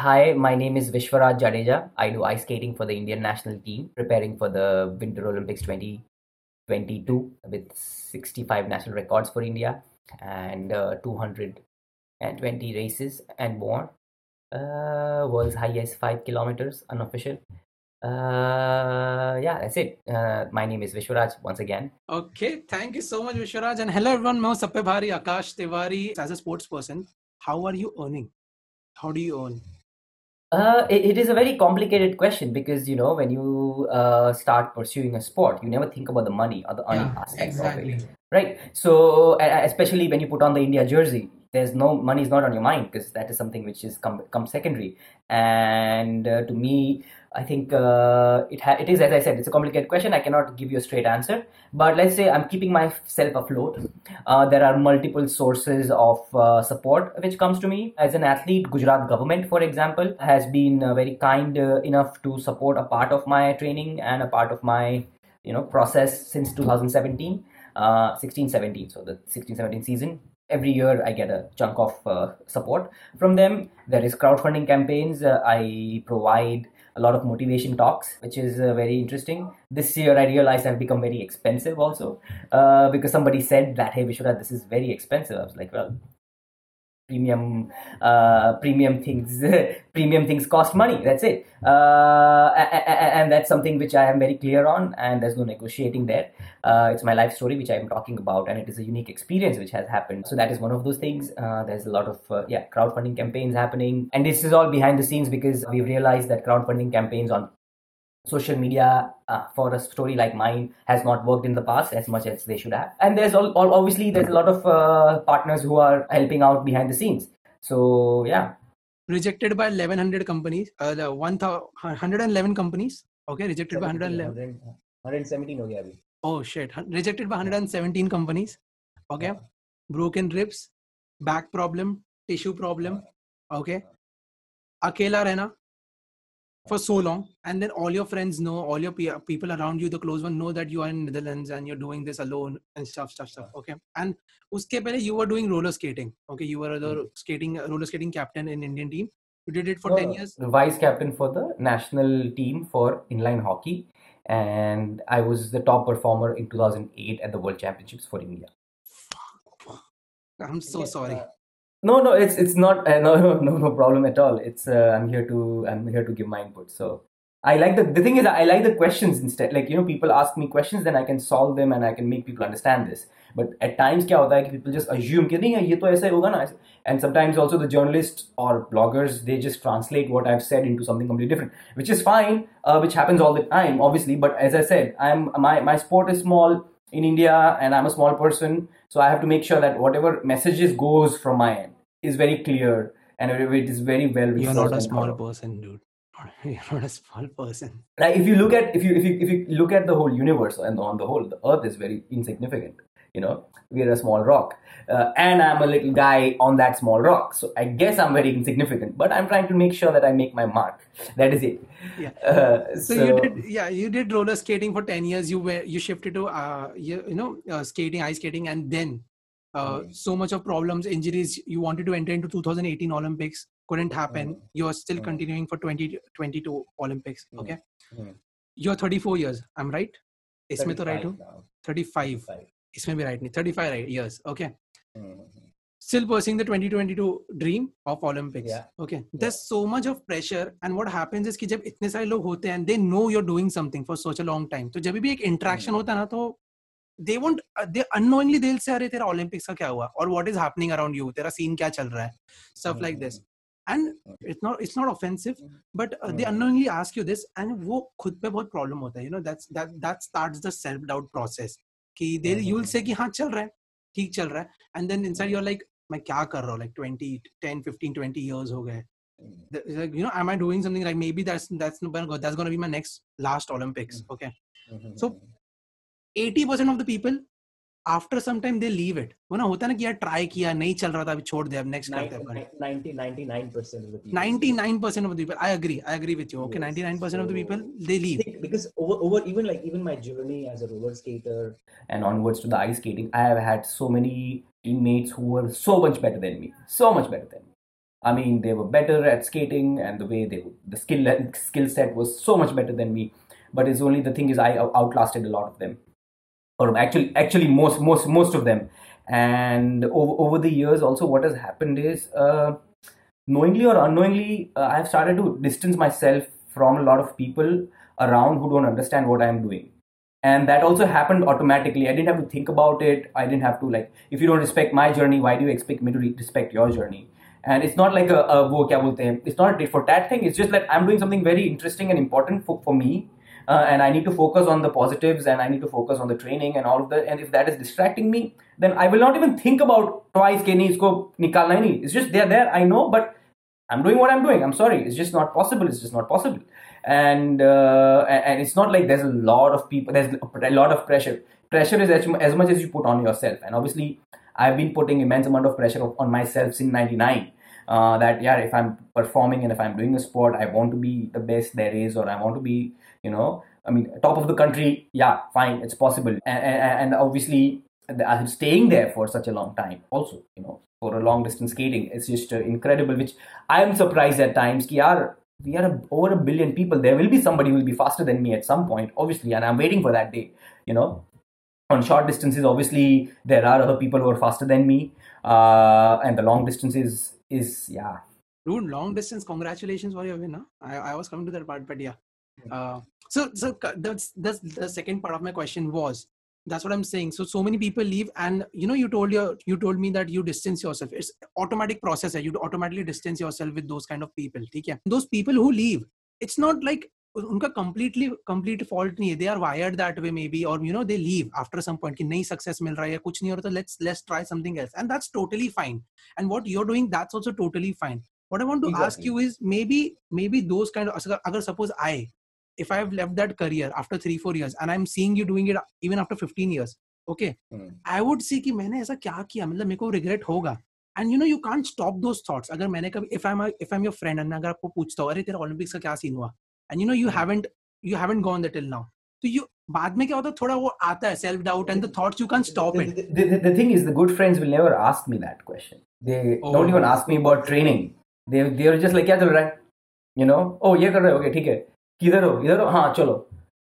Hi, my name is Vishwaraj Jadeja. I do ice skating for the Indian national team, preparing for the Winter Olympics 2022 with 65 national records for India and uh, 220 races and more. Uh, world's highest 5 kilometers, unofficial. Uh, yeah, that's it. Uh, my name is Vishwaraj once again. Okay, thank you so much, Vishwaraj. And hello, everyone. I'm Sappe Bhari, Akash Tiwari. As a sports person, how are you earning? How do you earn? Uh, it, it is a very complicated question because you know when you uh, start pursuing a sport, you never think about the money or the earning Yeah, aspect exactly. of it, right? So especially when you put on the India jersey, there's no money is not on your mind because that is something which is come come secondary. And uh, to me, I think uh, it ha- it is as I said, it's a complicated question. I cannot give you a straight answer. But let's say I'm keeping myself afloat. Uh, there are multiple sources of uh, support which comes to me as an athlete. Gujarat government, for example, has been uh, very kind uh, enough to support a part of my training and a part of my you know process since 2017, uh, 16, 17. So the 16, 17 season every year i get a chunk of uh, support from them there is crowdfunding campaigns uh, i provide a lot of motivation talks which is uh, very interesting. This year i realized i've become very expensive also uh, because somebody said that hey vishwanath this is very expensive. I was like well premium uh, premium things premium things cost money that's it. Uh, and that's something which i am very clear on and there's no negotiating there. Uh, it's my life story which i'm talking about and it is a unique experience which has happened. So that is one of those things. Uh, there's a lot of uh, yeah crowdfunding campaigns happening. And this is all behind the scenes because we've realized that crowdfunding campaigns on social media uh, for a story like mine has not worked in the past as much as they should have. And there's all, obviously there's a lot of uh, partners who are helping out behind the scenes. So yeah. Rejected by 1100 companies uh, the 1111 companies? Okay rejected by 111 117 oh shit. Rejected by 117 companies. Okay. Broken ribs back problem tissue problem. Okay. Akela rehna for so long. And then all your friends know, all your pe- people around you, the close one know that you are in Netherlands and you're doing this alone and stuff, stuff, stuff. Okay. And uske pehle you were doing roller skating. Okay. You were the skating, roller skating captain in Indian team. You did it for No, 10 years. vice captain for the national team for inline hockey and i was the top performer in 2008 at the world championships for india I'm so Okay, sorry. uh, no no it's it's not uh, no no no no problem at all it's uh, i'm here to i'm here to give my input so i like the the thing is i like the questions instead like you know people ask me questions then i can solve them and i can make people understand this but at times क्या होता है कि people just assume कि नहीं ये तो ऐसा ही होगा ना and sometimes also the journalists or bloggers they just translate what i've said into something completely different which is fine uh, which happens all the time obviously but as i said i'm my my sport is small in india and i'm a small person so i have to make sure that whatever messages goes from my end is very clear and it is very well You're not a small person, dude. You're not a small person. like if you look at if you if you if you look at the whole universe and on the whole the earth is very insignificant you know we're a small rock. Uh, and i'm a little guy on that small rock. So i guess i'm very insignificant but i'm trying to make sure that i make my mark. That is it. Yeah. Uh, so, so, you did yeah you did roller skating for 10 years. You were you shifted to uh, you, you know uh, skating ice skating and then uh, hmm. so much of problems injuries you wanted to enter into 2018 olympics. Couldn't happen. Mm. you're still mm. continuing for 2022 20, olympics hmm. okay? Hmm. You're 34 years i'm right? Isme to right 35 इसमें भी right नहीं. 35 right years. Okay. Mhm. still pursuing the 2022 dream of Olympics. Yeah. Okay. There's so much of pressure, and what happens is कि जब इतने सारे लोग होते हैं, they know you're doing something for such a long time. तो जब भी एक interaction Hmm. होता है तो they won't, uh, they unknowingly they'll say अरे तेरा Olympics का क्या हुआ, or what is happening around you, तेरा scene क्या चल रहा है, stuff like this. And it's not it's not offensive, but uh, they Hmm. unknowingly ask you this, and वो खुद पे बहुत problem होता है. You know that's that that starts the self doubt process. कि दे यूल से कि हाँ चल रहा है ठीक चल रहा है। And then inside your like मैं क्या कर रहा हूँ? Like twenty ten fifteen twenty years हो गए। You know I am doing something like maybe that's that's that's gonna be my next last Olympics okay so 80% of the people after some time they leave it वो ना होता है ना कि यार try किया नहीं चल रहा था अभी छोड़ दे अब नेक्स्ट करते हैं 99% of the people I agree I agree with you okay 99% of the people they leave because over over even like even my journey as a roller skater and onwards to the ice skating I have had so many teammates who were so much better than me so much better than I mean, they were better at skating, and the way they the skill skill set was so much better than me. But it's only the thing is, I outlasted a lot of them. Or actually actually most most most of them. And over over the years, also what has happened is, uh, knowingly or unknowingly, uh, I've started to distance myself from a lot of people around who don't understand what I'm doing. And that also happened automatically. I didn't have to think about it. I didn't have to like if you don't respect my journey why do you expect me to respect your journey? And it's not like a, a wo it's not for that thing. It's just that i'm doing something very interesting and important for, for me uh, and i need to focus on the positives and i need to focus on the training and all of that and if that is distracting me then i will not even think about twice ke nahi isko nikalna it's just they're there i know but i'm doing what i'm doing. I'm sorry. It's just not possible. It's just not possible. And uh, and it's not like there's a lot of people there's a lot of pressure. Pressure is as, as much as you put on yourself. And obviously I've been putting immense amount of pressure on myself since 99. Uh, that yeah, if I'm performing and if I'm doing a sport, I want to be the best there is, or I want to be, you know, I mean, top of the country. Yeah, fine, it's possible, and, and, and obviously, I'm staying there for such a long time. Also, you know, for a long distance skating, it's just uh, incredible. Which I am surprised at times. Ki, yaar, we are a, over a billion people. There will be somebody who will be faster than me at some point, obviously, and I'm waiting for that day. You know, on short distances obviously there are other people who are faster than me uh, and the long distances is yeah. Dude long distance congratulations for your win huh? I, I was coming to that part but yeah. Uh, so so that's that's the second part of my question was that's what i'm saying. So so many people leave and you know you told your you told me that you distance yourself. It's automatic process you automatically distance yourself with those kind of people okay? those people who leave it's not like उनका completely complete fault नहीं है। They are wired that way maybe और you know they leave after some point कि नई success मिल रहा है कुछ नहीं हो रहा तो let's let's try something else and that's totally fine and what you are doing that's also totally fine what I want to ask you is maybe maybe those kind of agar suppose i if i have left that career after 3 4 years and i'm seeing you doing it even after 15 years okay? Hmm. i would see कि मैंने ऐसा क्या किया? मतलब मेरे को regret होगा। And you know you can't stop those thoughts अगर मैंने कभी if I am if I am your friend अगर आपको पूछता हूँ अरे तेरा ओलंपिक्स का क्या सीन हुआ? And you know you haven't you haven't gone there till now so you बाद में क्या होता है थोड़ा वो आता है self doubt and the thoughts you can't stop it the, the, the thing is the good friends will never ask me that question they oh. don't even ask me about training they they are just like क्या चल रहा है you know oh ये कर रहे हो okay ठीक है किधर हो इधर हो हाँ चलो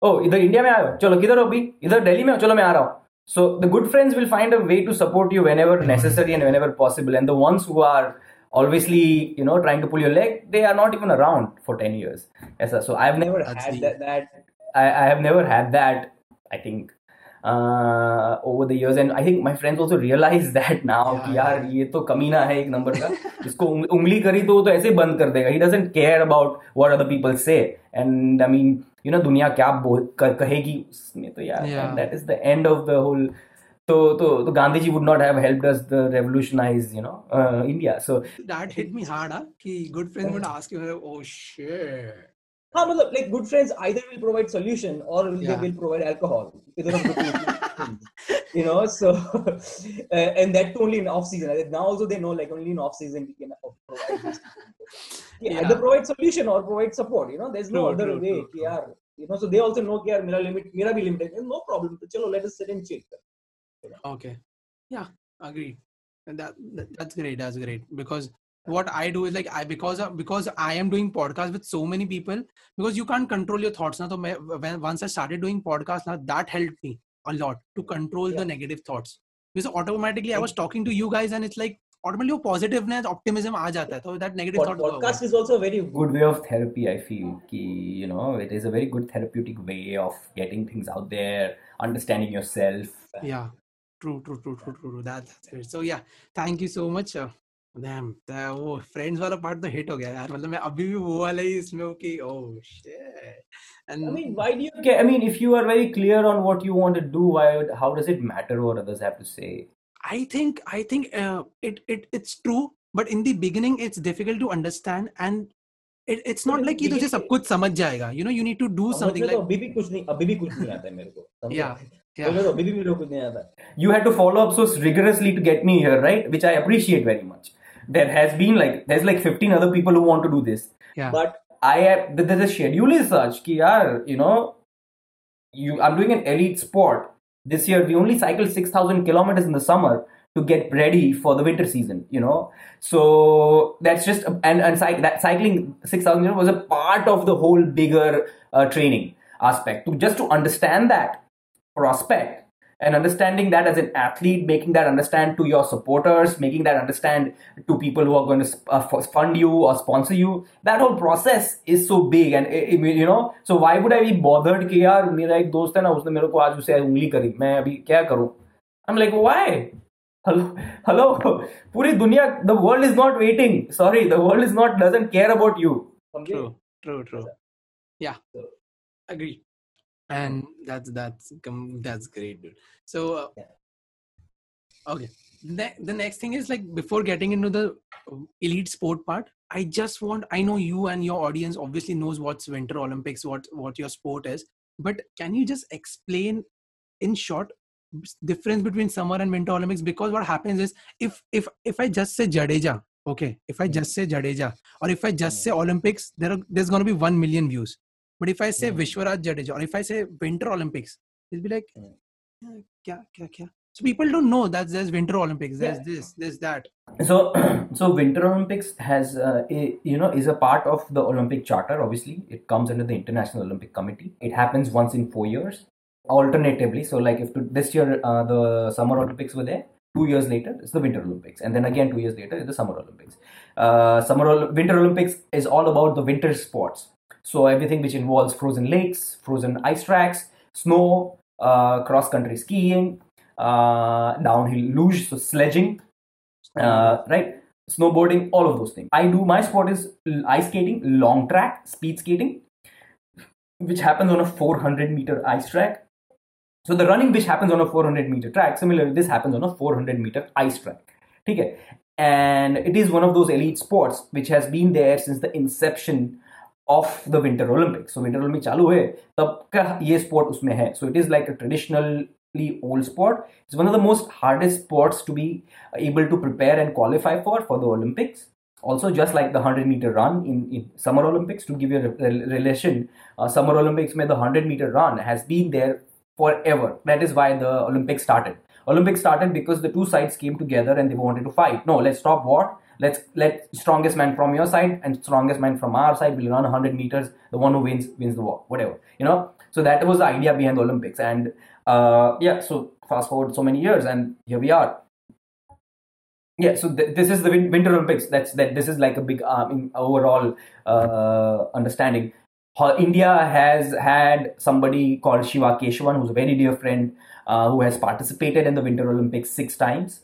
oh इधर इंडिया में आए हो चलो किधर हो अभी इधर दिल्ली में हो चलो मैं आ रहा हूँ so the good friends will find a way to support you whenever necessary and whenever possible and the ones who are obviously you know trying to pull your leg they are not even around for 10 years yes, so i've never That's had that, that I, I, have never had that i think uh, over the years and i think my friends also realize that now yeah, कि यार ये तो कमीना है एक number का इसको उंगली करी तो वो तो ऐसे बंद कर देगा he doesn't care about what other people say and i mean you know दुनिया क्या कहेगी उसमें तो यार yeah. that is the end of the whole so, so, so Gandhiji would not have helped us the revolutionize, you know, uh, India. So that hit me hard, huh? Ki good friends would ask you, oh shit. हाँ मतलब like good friends either will provide solution or yeah. they will provide alcohol you know so uh, and that too only in off season now also they know like only in off season we can provide this yeah, either provide solution or provide support you know there's no true, other true, way true, true. you know so they also know कि यार मेरा limit मेरा भी limited no problem तो चलो let us sit and chill Okay. Yeah, agreed. And that, that that's great. That's great because what I do is like I because of, because I am doing podcast with so many people because you can't control your thoughts. Now, so when once I started doing podcast, now that helped me a lot to control yeah. the negative thoughts because automatically I was talking to you guys and it's like automatically positiveness, optimism आ जाता है. So that negative Pod, thought. Podcast is also a very good way of therapy. I feel कि you know it is a very good therapeutic way of getting things out there, understanding yourself. Yeah. True, true, true, true, true. That, that's it. So yeah, thank you so much. Uh, damn, the, वो friends वाला part तो hit हो गया यार मतलब मैं अभी भी वो वाला ही इसमें हूँ कि oh shit. And I mean, why do you? Okay, I mean, if you are very clear on what you want to do, why? How does it matter what others have to say? I think I think uh, it it it's true, but in the beginning it's difficult to understand and it, it's not like कि तुझे सब कुछ समझ जाएगा you know you need to do something like अभी भी कुछ नहीं अभी भी कुछ नहीं आता है मेरे को yeah you had to follow up so rigorously to get me here, right? Which I appreciate very much. There has been like there's like 15 other people who want to do this. Yeah. But I have the schedule is such ki yaar, you know, you I'm doing an elite sport. This year we only cycle 6,000 kilometers in the summer to get ready for the winter season you know so that's just and and cyc- that cycling 6000 meter was a part of the whole bigger uh, training aspect to just to understand that prospect and understanding that as an athlete making that understand to your supporters making that understand to people who are going to uh, f- fund you or sponsor you that whole process is so big and it, it- you know so why would i be bothered कि यार मेरा एक दोस्त है ना उसने मेरे को आज उसे उंगली करी मैं अभी क्या करूं i'm like why hello hello पूरी दुनिया the world is not waiting sorry the world is not doesn't care about you समझे? True, true, true. Yeah, So- agree. And that's that's that's great, dude. So, uh, Yeah. okay. Ne- the next thing is like before getting into the uh, elite sport part, I just want I know you and your audience obviously knows what's Winter Olympics, what what your sport is, but can you just explain in short difference between summer and winter olympics because what happens is if if if i just say jadeja okay if i just say jadeja or if i just say olympics there are there's going to be 1 million views but if i say Hmm. vishwaraj jadeja or if i say winter olympics it'll be like Hmm. "Yeah, kya, kya, kya? so people don't know that there's winter olympics there's Yeah. this there's that so so winter olympics has uh, a, you know is a part of the olympic charter obviously it comes under the international olympic committee it happens once in four years alternatively so like if to, this year uh, the summer olympics were there two years later it's the winter olympics and then again two years later it's the summer olympics uh, summer winter olympics is all about the winter sports so everything which involves frozen lakes frozen ice tracks snow uh, cross country skiing uh, downhill luge so sledging uh, right snowboarding all of those things. I do my sport is ice skating long track speed skating which happens on a 400 meter ice track. So the running which happens on a 400 meter track similarly this happens on a 400 meter ice track. Okay. And it is one of those elite sports which has been there since the inception of the winter olympics so winter olympics चालू है तब का ये sport उसमें है so it is like a traditionally old sport it's one of the most hardest sports to be able to prepare and qualify for for the olympics also just like the 100 meter run in, in summer olympics to give you a re- relation uh, summer olympics where the 100 meter run has been there forever that is why the olympics started olympics started because the two sides came together and they wanted to fight no let's stop war let's let strongest man from your side and strongest man from our side will run 100 meters. The one who wins wins the war whatever you know? So that was the idea behind the olympics. And uh, yeah so fast forward so many years and here we are. Yeah so th- this is the win- winter olympics. That's that this is like a big um, in overall uh, understanding. India has had somebody called shiva keshavan who's a very dear friend uh, who has participated in the winter olympics six times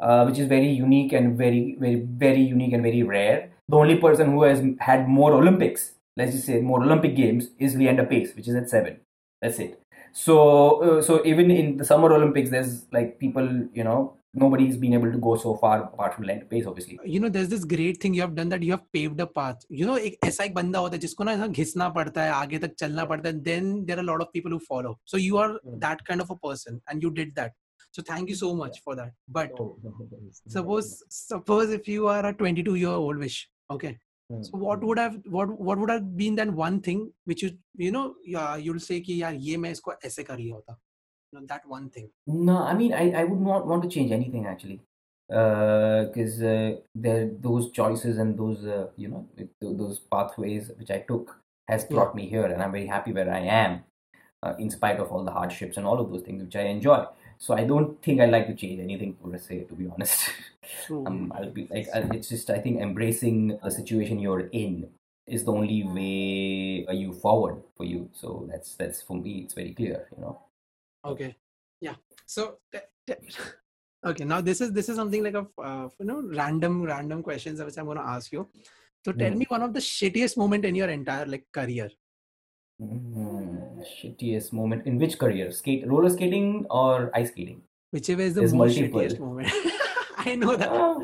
uh, which is very unique and very, very, very unique and very rare. The only person who has had more Olympics, let's just say more Olympic games, is Leander Paes, which is at seven. That's it. So, uh, so even in the Summer Olympics, there's like people, you know, nobody's been able to go so far apart from Leander Paes obviously you know there's this great thing you have done that you have paved a path you know एक ऐसा एक बंदा होता है जिसको ना घिसना पड़ता है आगे तक चलना पड़ता है then there are a lot of people who follow so you are hmm. that kind of a person and you did that so thank you so much for that. But oh, no, no, suppose suppose if you are a 22 year old wish okay hmm, so what hmm. would have what what would have been then one thing which you you know yeah you'll say ki yaar ye main isko aise kar liya hota you know, that one thing. No i mean i i would not want to change anything actually. Because uh, uh, there those choices and those uh, you know those pathways which I took has brought yeah. me here, and I'm very happy where I am, uh, in spite of all the hardships and all of those things which I enjoy. So I don't think I'd like to change anything per se, to be honest. um, I'll be like, I- it's just I think embracing the situation you're in is the only way uh, you forward for you. So that's that's for me, it's very clear, you know. okay yeah so okay now this is this is something like a uh, you know random random questions which i'm going to ask you so tell Hmm. me one of the shittiest moment in your entire like career Mm, shittiest moment in which career? Skate, roller skating or ice skating? whichever is the most multiple. shittiest moment i know that Uh,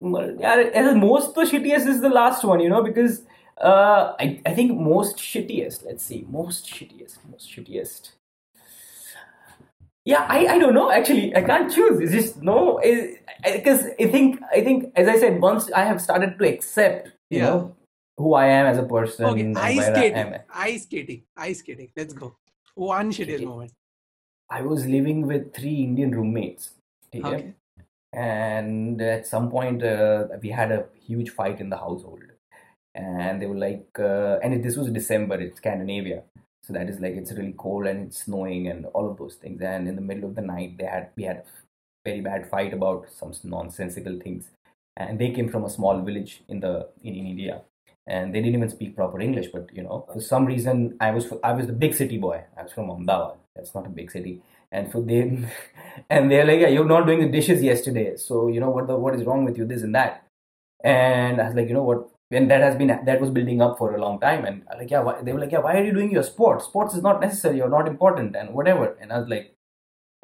well, yeah, most the shittiest is the last one, you know, because uh, I I think most shittiest. Let's see, most shittiest, most shittiest. Yeah, I, I don't know actually. I can't choose. It's just no, because I think I think as I said, once I have started to accept, you Yeah. know, who I am as a person. Okay, ice skating. Ice skating. Ice skating. Let's go. One shittiest moment. I was living with three Indian roommates. Okay. okay. And at some point, uh, we had a huge fight in the household. And they were like, uh, and this was December, it's Scandinavia. So that is like, it's really cold and it's snowing and all of those things. And in the middle of the night, they had, we had a very bad fight about some nonsensical things. And they came from a small village in the, in India and they didn't even speak proper english but you know for some reason i was i was the big city boy. I was from ahmedabad. That's not a big city. And for them and they're like yeah, you're not doing the dishes yesterday. So you know what the what is wrong with you? This and that. And i was like you know what? And that has been that was building up for a long time. And like yeah why, they were like yeah why are you doing your sports? Sports is not necessary. Or not important and whatever. And i was like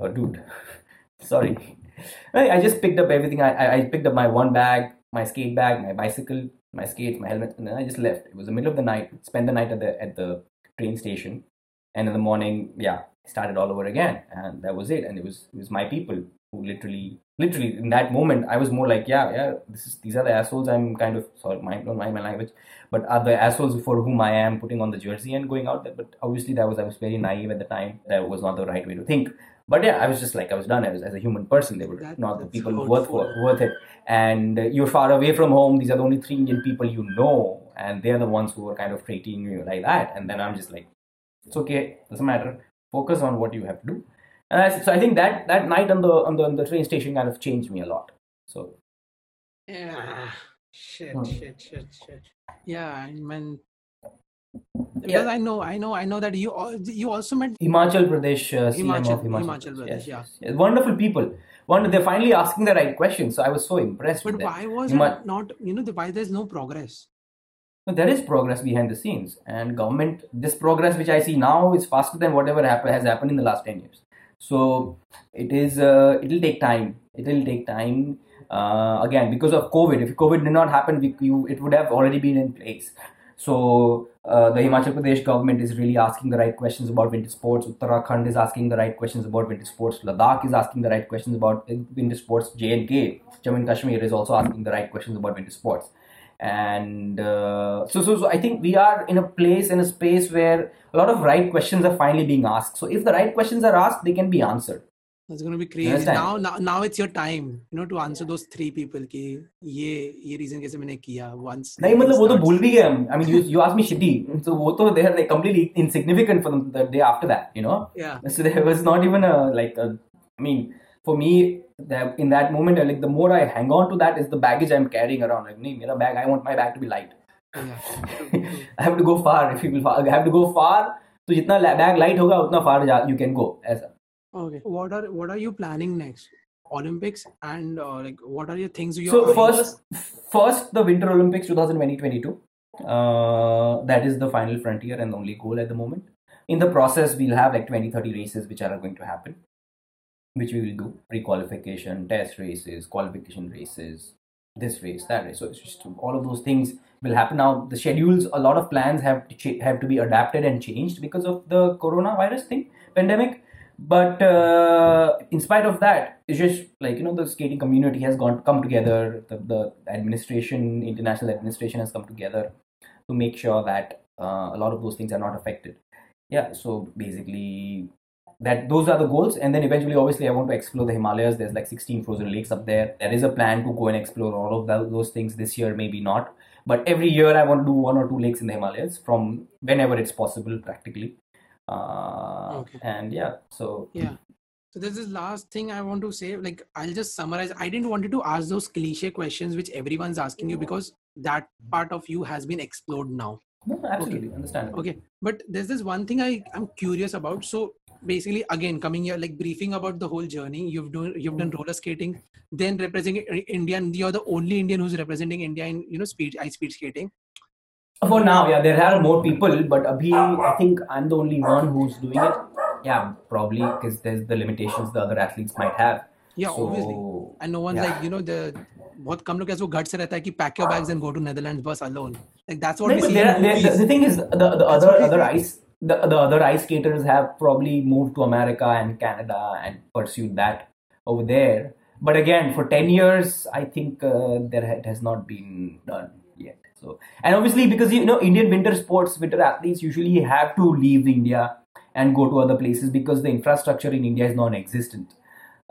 oh dude sorry. I just picked up everything. I, I picked up my one bag my skate bag my bicycle my skates my helmet and then i just left. It was the middle of the night. Spent the night at the at the train station. And in the morning yeah started all over again. And that was it. And it was it was my people who literally literally in that moment i was more like yeah yeah this is these are the assholes i'm kind of sorry mind don't mind my language but are the assholes for whom i am putting on the jersey and going out there. But obviously that was i was very naive at the time. That was not the right way to think but yeah i was just like i was done. I was as a human person they were that, not the people worth for, worth it. And you're far away from home. These are the only three indian people you know. And they're the ones who are kind of treating you like that. And then i'm just like it's okay. Doesn't matter. Focus on what you have to do. And I, so I think that that night on the on the on the train station kind of changed me a lot. So yeah, shit, hmm. shit, shit, shit. Yeah, I mean, because. I know, I know, I know that you you also met Himachal Pradesh uh, Himachal, Himachal, Himachal Pradesh. Yes, yeah. Yes. wonderful people. One, they're finally asking the right questions. So I was so impressed. But why was it not? You know, the, why there's no progress? But there is progress behind the scenes, and government. This progress, which I see now, is faster than whatever happen, has happened in the last ten years so it is uh, it will take time it will take time uh, again because of covid if covid did not happen we, you, it would have already been in place so uh, the himachal pradesh government is really asking the right questions about winter sports. Uttarakhand is asking the right questions about winter sports. Ladakh is asking the right questions about winter sports. J&K jammu and kashmir is also asking the right questions about winter sports. And uh, so, so so i think we are in a place in a space where a lot of right questions are finally being asked. So if the right questions are asked they can be answered it's going to be crazy now, now now it's your time you know to answer those three people कि ये ये reason कैसे मैंने किया once नहीं मतलब वो तो भूल भी गए I mean you you asked me shitty so वो तो they are like completely insignificant for them the day after that you know yeah so there was not even a like a I mean for me that in that moment like the more i hang on to that is the baggage i'm carrying around like nahi, mera bag i want my bag to be light yeah. i have to go far if you will i have to go far तो जितना bag light होगा उतना फार you can go ऐसा Okay what are what are you planning next olympics and uh, like what are your things you so first first the winter olympics 2020 uh, that is the final frontier and the only goal at the moment in the process we'll have like 20 30 races which are going to happen which we will do pre-qualification, test races, qualification races, this race, that race. So it's just all of those things will happen. Now the schedules, a lot of plans have to ch- have to be adapted and changed because of the coronavirus thing, pandemic. But uh, in spite of that, it's just like you know the skating community has gone come together. The, the administration, international administration, has come together to make sure that uh, a lot of those things are not affected. Yeah. So basically, that those are the goals and then eventually obviously i want to explore the himalayas there's like 16 frozen lakes up there there is a plan to go and explore all of those things this year maybe not but every year i want to do one or two lakes in the himalayas from whenever it's possible practically uh, okay. and yeah so yeah so there's this last thing I want to say. Like I'll just summarize. I didn't want you to ask those cliche questions which everyone's asking you because that part of you has been explored now. No, absolutely okay. understand. Okay, but there's this one thing I I'm curious about. So basically again coming here like briefing about the whole journey you've done you've done roller skating then representing india and you're the only indian who's representing india in you know speed ice speed skating for now yeah there are more people but abhi, i think i'm the only one who's doing it yeah probably because there's the limitations the other athletes might have yeah so, obviously and no one's yeah. like you know the बहुत कम लोग ऐसे वो घट से रहता है कि pack your bags and go to Netherlands bus alone like that's what no, we see there, there, the, the thing is the, the other other ice the, the other ice skaters have probably moved to America and Canada and pursued that over there. But again, for 10 years, I think uh, there it has not been done yet. So, and obviously, because you know, Indian winter sports, winter athletes usually have to leave India and go to other places because the infrastructure in India is non existent.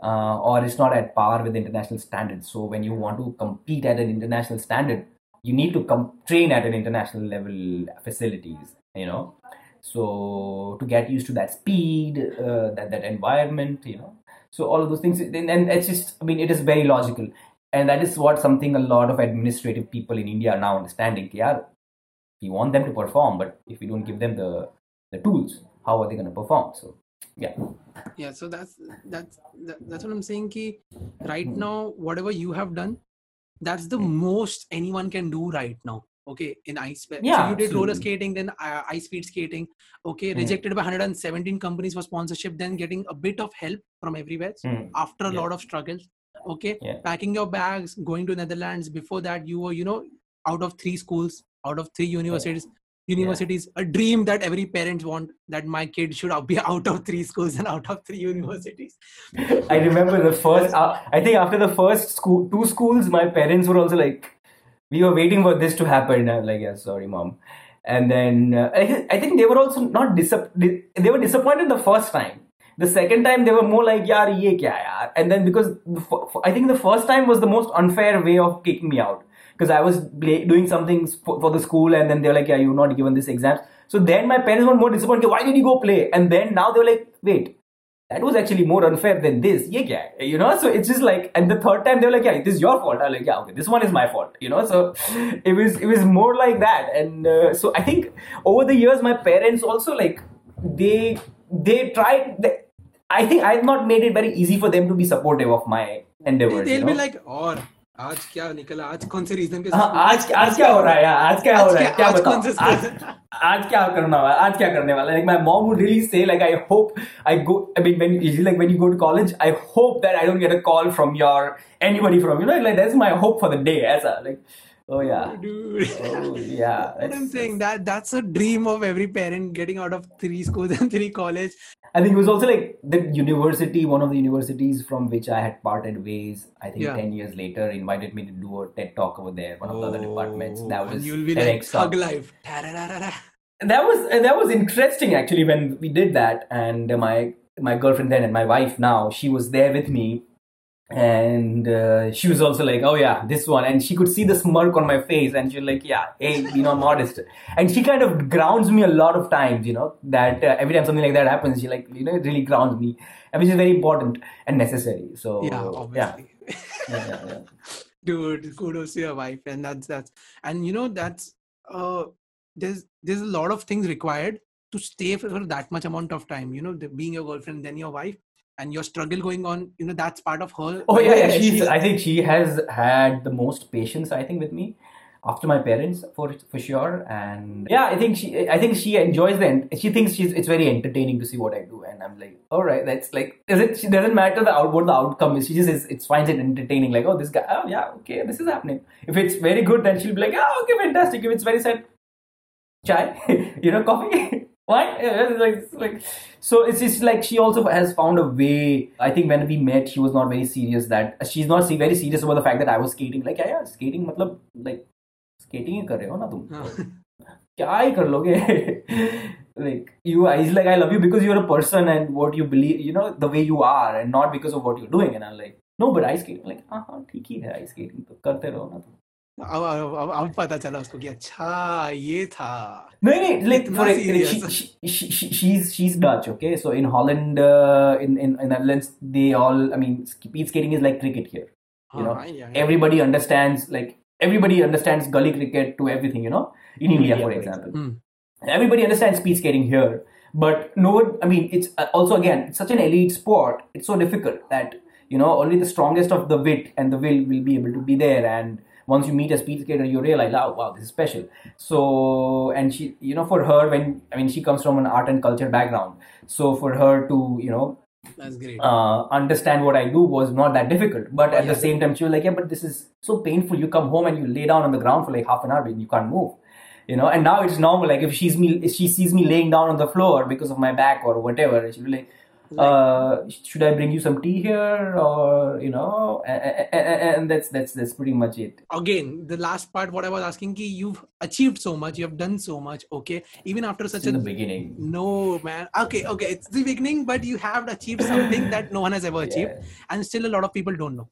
uh, or it's not at par with international standards. So when you want to compete at an international standard, you need to com- train at an international level facilities. You know, so to get used to that speed, uh, that that environment, you know, so all of those things, and, and it's just, I mean, it is very logical, and that is what something a lot of administrative people in India are now understanding. Yeah, we want them to perform, but if we don't give them the the tools, how are they going to perform? So yeah yeah so that's that's that, that's what i'm saying ki right now whatever you have done that's the most anyone can do right now okay in ice Yeah, so you did roller skating then uh, ice speed skating okay Mm. rejected by 117 companies for sponsorship then getting a bit of help from everywhere Mm. after a Yeah. lot of struggles okay Yeah. packing your bags going to netherlands before that you were you know out of three schools out of three universities universities a dream that every parents want that my kid should be out of three schools and out of three universities I remember the first. Uh, I think after the first school, two schools, my parents were also like, "We were waiting for this to happen." I'm like, "Yeah, sorry, mom." And then uh, I, I think they were also not disapp- They were disappointed the first time. The second time they were more like, "Yaar, ye kya yaar?" And then because the I think the first time was the most unfair way of kicking me out because I was bla- doing something for, for the school, and then they were like, "Yeah, you're not given this exam." So then my parents were more disappointed. Why did you go play? And then now they were like, "Wait." that was actually more unfair than this. Yeah, yeah, you know. So it's just like, and the third time they were like, yeah, this is your fault. I'm like, yeah, okay, this one is my fault, you know. So it was it was more like that, and uh, so I think over the years, my parents also like they they tried. I think I've not made it very easy for them to be supportive of my endeavors. They'll you know? be like, or. आज क्या निकला आज कौन से reason के हाँ, साथ आज, आज, आज क्या हो रहा है यार आज क्या हो रहा है क्या कौन से आज, आज क्या करना वाला आज क्या करने वाला like my mom would really say like I hope I go I mean when is like when you go to college I hope that I don't get a call from your anybody from you know like that's my hope for the day as a like oh yeah oh, dude oh yeah what i'm saying that that's a dream of every parent getting out of three schools and three college I think it was also like the university, one of the universities from which I had parted ways. I think Yeah. ten years later, invited me to do a TED talk over there. One of the other oh, departments. That Oh, and was you'll be like hug life Ta-ra-ra-ra-ra. that was and that was interesting actually when we did that and my my girlfriend then and my wife now she was there with me and uh, she was also like oh yeah this one. And she could see the smirk on my face and she was like yeah hey you know modest. And she kind of grounds me a lot of times you know that uh, every time something like that happens she like you know it really grounds me and which is very important and necessary. So yeah yeah. obviously. Yeah, yeah, yeah. dude kudos to see your wife and that's that's and you know that's uh there's there's a lot of things required to stay for that much amount of time you know the, being your girlfriend then your wife and your struggle going on you know that's part of her Oh yeah, yeah. She's- She's. I think she has had the most patience. I think with me, after my parents, for for sure. And yeah, I think she. I think she enjoys the. She thinks she's. It's very entertaining to see what I do, and I'm like, all right, that's like. Is it? She doesn't matter the out what the outcome is. She just is. It finds it entertaining. Like, oh, this guy. Oh yeah, okay, this is happening. If it's very good, then she'll be like, oh, okay, fantastic. If it's very sad, chai, you know, coffee. Why? Yeah, it's like, it's like, so it's just like she also has found a way. I think when we met, she was not very serious. That she's not se- very serious about the fact that I was skating. Like, yeah, yeah, skating. मतलब like skating ही कर रहे हो ना तुम हाँ. क्या ही कर लोगे like you I like I love you because you're a person and what you believe you know the way you are and not because of what you're doing and I'm like no but ice skating like हाँ हाँ ठीक ही है ice skating तो करते रहो ना तुम अब अब अब- अब पता चला उसको कि अच्छा ये था No, no, like It's for not she, serious. she, she, she, she's she's Dutch, okay. So in Holland, uh, in, in in Netherlands, they all, I mean, speed skating is like cricket here. You know, हाँ, yeah, yeah. everybody understands like everybody understands gully cricket to everything. You know, in India, for example, Hmm. everybody understands speed skating here, but no one. I mean, it's uh, also again it's such an elite sport. It's so difficult that you know only the strongest of the wit and the will will be able to be there and once you meet a speed skater you realize oh wow this is special. So and she you know for her when i mean she comes from an art and culture background. So for her to you know that's great. uh, understand what i do was not that difficult. But at the same time she was like yeah but this is so painful. You come home and you lay down on the ground for like half an hour and you can't move. You know and now it's normal. Like if she's me if she sees me laying down on the floor because of my back or whatever she'll be like uh, should I bring you some tea here, or you know, and, and, that's that's that's pretty much it. Again, the last part, what I was asking, ki you've achieved so much, you have done so much. Okay, even after such it's a in the beginning. No, man. Okay, okay, it's the beginning, but you have achieved something that no one has ever achieved, yeah. and still a lot of people don't know.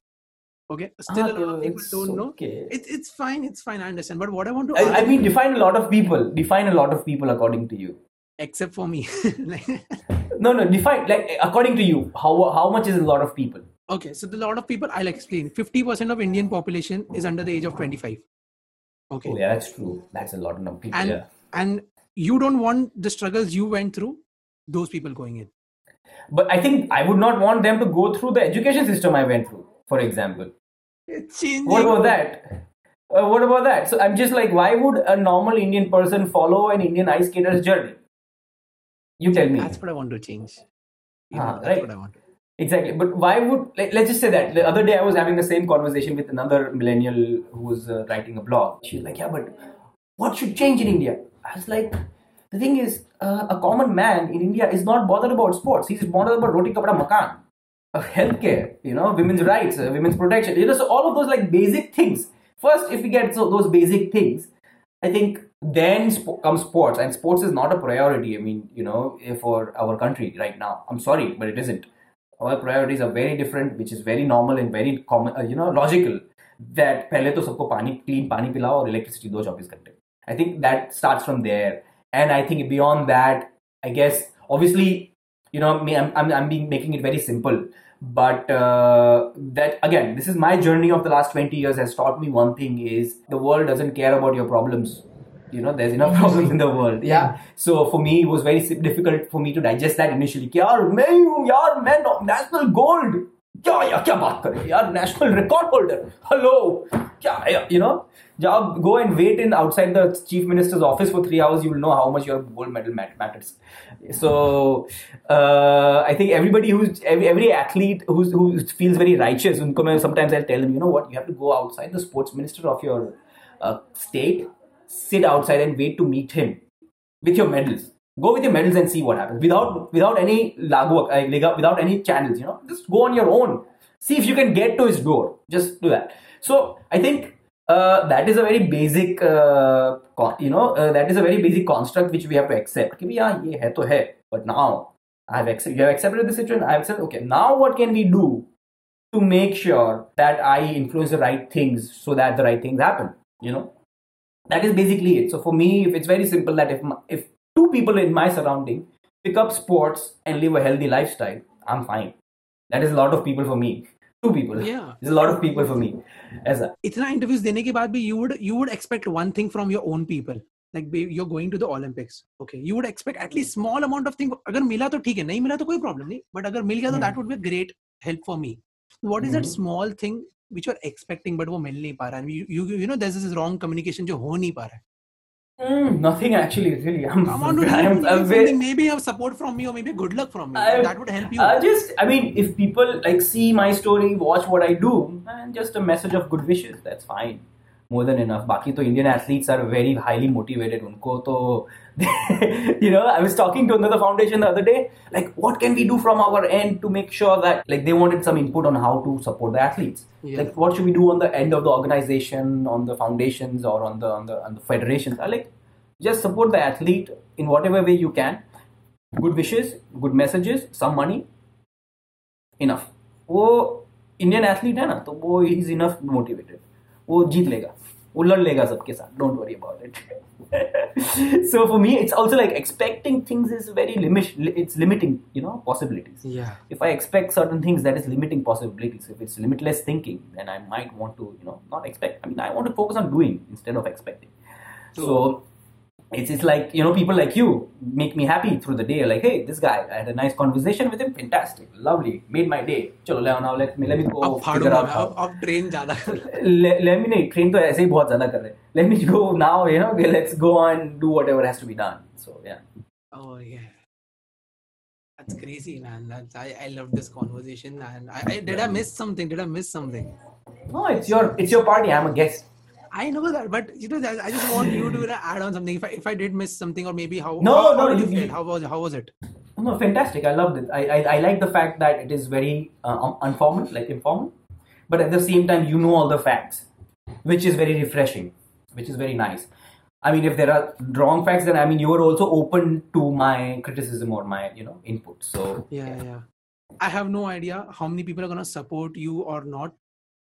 Okay, still ah, a lot of people don't know. Okay. It's it's fine, it's fine. I understand, but what I want to, I, I mean, define a lot of people. Define a lot of people according to you except for me no no define like according to you how how much is a lot of people? Okay so the lot of people i'll explain. 50% of indian population is under the age of 25 okay. Oh, yeah that's true. That's a lot of people and yeah. and you don't want the struggles you went through those people going in. But i think i would not want them to go through the education system i went through for example. What about that? Uh, what about that? So i'm just like why would a normal indian person follow an indian ice skater's journey you tell me. That's what I want to change. You know, ah, that's right. what I want. Exactly. But why would, like, let's just say that the other day I was having the same conversation with another millennial who was uh, writing a blog. She was like, yeah, but what should change in India? I was like, the thing is, uh, a common man in India is not bothered about sports. He's bothered about roti kapda makan, uh, healthcare, you know, women's rights, uh, women's protection. You know, so all of those like basic things. First, if we get so, those basic things, I think then sp- comes sports, and sports is not a priority. I mean, you know, for our country right now. I'm sorry, but it isn't. Our priorities are very different, which is very normal and very common, uh, you know, logical. That पहले तो सबको पानी clean पानी पिलाओ और electricity दो 24 घंटे. I think that starts from there, and I think beyond that, I guess obviously, you know, me, I'm I'm, I'm being making it very simple but uh, that again this is my journey of the last 20 years has taught me one thing is the world doesn't care about your problems you know there's enough problems in the world yeah so for me it was very difficult for me to digest that initially यार मैं हूँ यार मैं national gold क्या यार क्या बात कर रहे यार national record holder hello क्या you know job go and wait in outside the chief minister's office for three hours you will know how much your gold medal matters so uh, i think everybody who's every, every athlete who's, who feels very righteous sometimes i'll tell them you know what you have to go outside the sports sit outside and wait to meet him with your medals. Go with your medals and see what happens without without any lagwak, uh, like uh, without any channels. You know, just go on your own. See if you can get to his door. Just do that. So I think uh, that is a very basic, uh, con- you know, uh, that is a very basic construct which we have to accept. Ki, yeah, ye hai to hai. But now I have you have accepted the situation. I have accepted. Okay, now what can we do to make sure that I influence the right things so that the right things happen? You know that is basically it. So for me if it's very simple that if if two people in my surrounding pick up sports and live a healthy lifestyle i'm fine. That is a lot of people for me. Two people. Yeah. It's a lot of people for me. As a itna interviews dene ke baad bhi you would you would expect one thing from your own people. Like you're going to the olympics. Okay. You would expect at least small amount of thing. agar mila to theek hai nahi mila to koi problem nahi but agar mil gaya to that would be a great help for me. What is that hmm. small thing which are expecting but वो मिल नहीं पा रहा है you, you, know know there's this wrong communication जो हो नहीं पा रहा है Mm, nothing actually, really. I'm, Come on, I'm, I'm very, maybe have support from me or maybe good luck from me. I, that would help you. I just, I mean, if people like see my story, watch what I do, and just a message of good wishes, that's fine. More than enough. बाकी तो Indian athletes are very highly motivated. उनको तो you know, I was talking to another foundation the other day, like, what can we do from our end to make sure that, like, they wanted some input on how to support the athletes. Yeah. Like, what should we do on the end of the organization, on the foundations, or on the on the on the federations? I like, just support the athlete in whatever way you can. Good wishes, good messages, some money, enough. वो Indian athlete है ना तो वो is enough motivated वो जीत लेगा वो लड़ लेगा सबके साथ don't worry about it so for me it's also like expecting things is very limit it's limiting you know possibilities yeah if i expect certain things that is limiting possibilities if it's limitless thinking then i might want to you know not expect i mean i want to focus on doing instead of expecting so, so it's, it's like you know people like you make me happy through the day like hey this guy i had a nice conversation with him fantastic lovely made my day chalo now let me let me go अब figure out how अब train ज़्यादा let, let me नहीं train तो ऐसे ही बहुत ज़्यादा कर रहे let me go now you know okay, let's go on do whatever has to be done so yeah oh yeah that's crazy man that's I, I love this conversation and I, I did I miss something did I miss something no it's your it's your party I'm a guest I know that, but you know, I just want you to add on something. If I if I did miss something, or maybe how no how, no how you? How was how was it? No, fantastic. I loved it. I, I, I like the fact that it is very uh, informal, like informal, but at the same time, you know all the facts, which is very refreshing, which is very nice. I mean, if there are wrong facts, then I mean, you are also open to my criticism or my, you know, input. So, yeah yeah i have no idea how many people are going to support you or not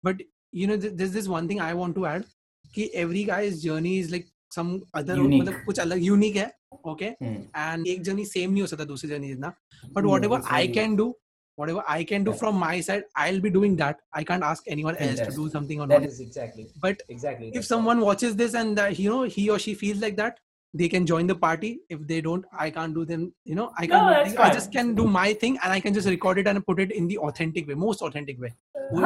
but you know th- there's this one thing i want to add कि every guy's journey is like some other Unique. मतलब कुछ अलग unique है okay hmm. And एक journey same नहीं हो सकता दूसरी जर्नी जितना but No, what ever that's I very- can do whatever i can do Yeah. from my side i'll be doing that i can't ask anyone else to Fantastic. do something or That not That is exactly. but Exactly. if that's someone watches this and uh, you know he or she feels like that they can join the party if they don't i can't do them you know i No, can't do that's anything. i fine. just can do my thing and i can just record it and put it in the authentic way most authentic way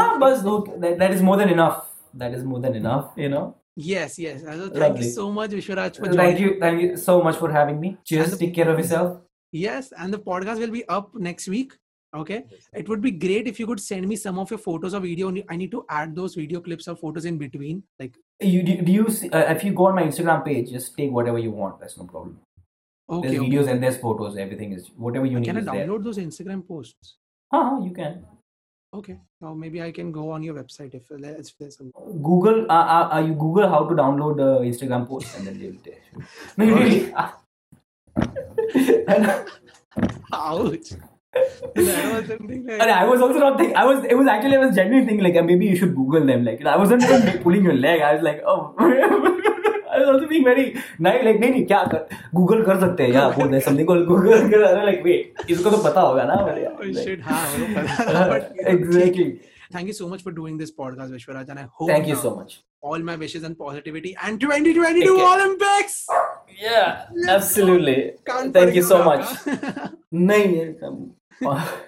Ah, buzz, look, that, that is more than enough. That is more than enough, you know. yes yes Uh, so thank Lovely. you so much vishwaraj for joining Thank you, thank you so much for having me. Cheers. The- Take care of yourself. yes and the podcast will be up next week okay it would be great if you could send me some of your photos or video i need to add those video clips or photos in between like You do, do you see, uh, if you go on my Instagram page, just take whatever you want. That's no problem. okay, There's okay. videos and there's photos. Everything is whatever you need can i is there. download those instagram posts Uh-huh, you can. Okay or maybe i can go on your website if, if there's some Google. Uh, uh, uh, you Google how to download the Instagram post and then they will tell you. No, you really. ouch that was like I was also not thinking. I was. It was actually. I was genuinely thinking like uh, maybe you should Google them. Like I wasn't even pulling your leg. I was like, oh. Also being very nice. Like नहीं नहीं क्या कर Google कर सकते हैं या बोल दे something को Google कर रहा like wait इसको तो पता होगा ना but yeah, oh like- shit हाँ मेरे को पता था, but exactly. thank you so much for doing this podcast Vishwaraj and I hope Thank you uh, so much. all my wishes and positivity and 2022 Take care. Olympics Yeah, Let's absolutely. Can't Thank you forget so about much. that. नहीं ये-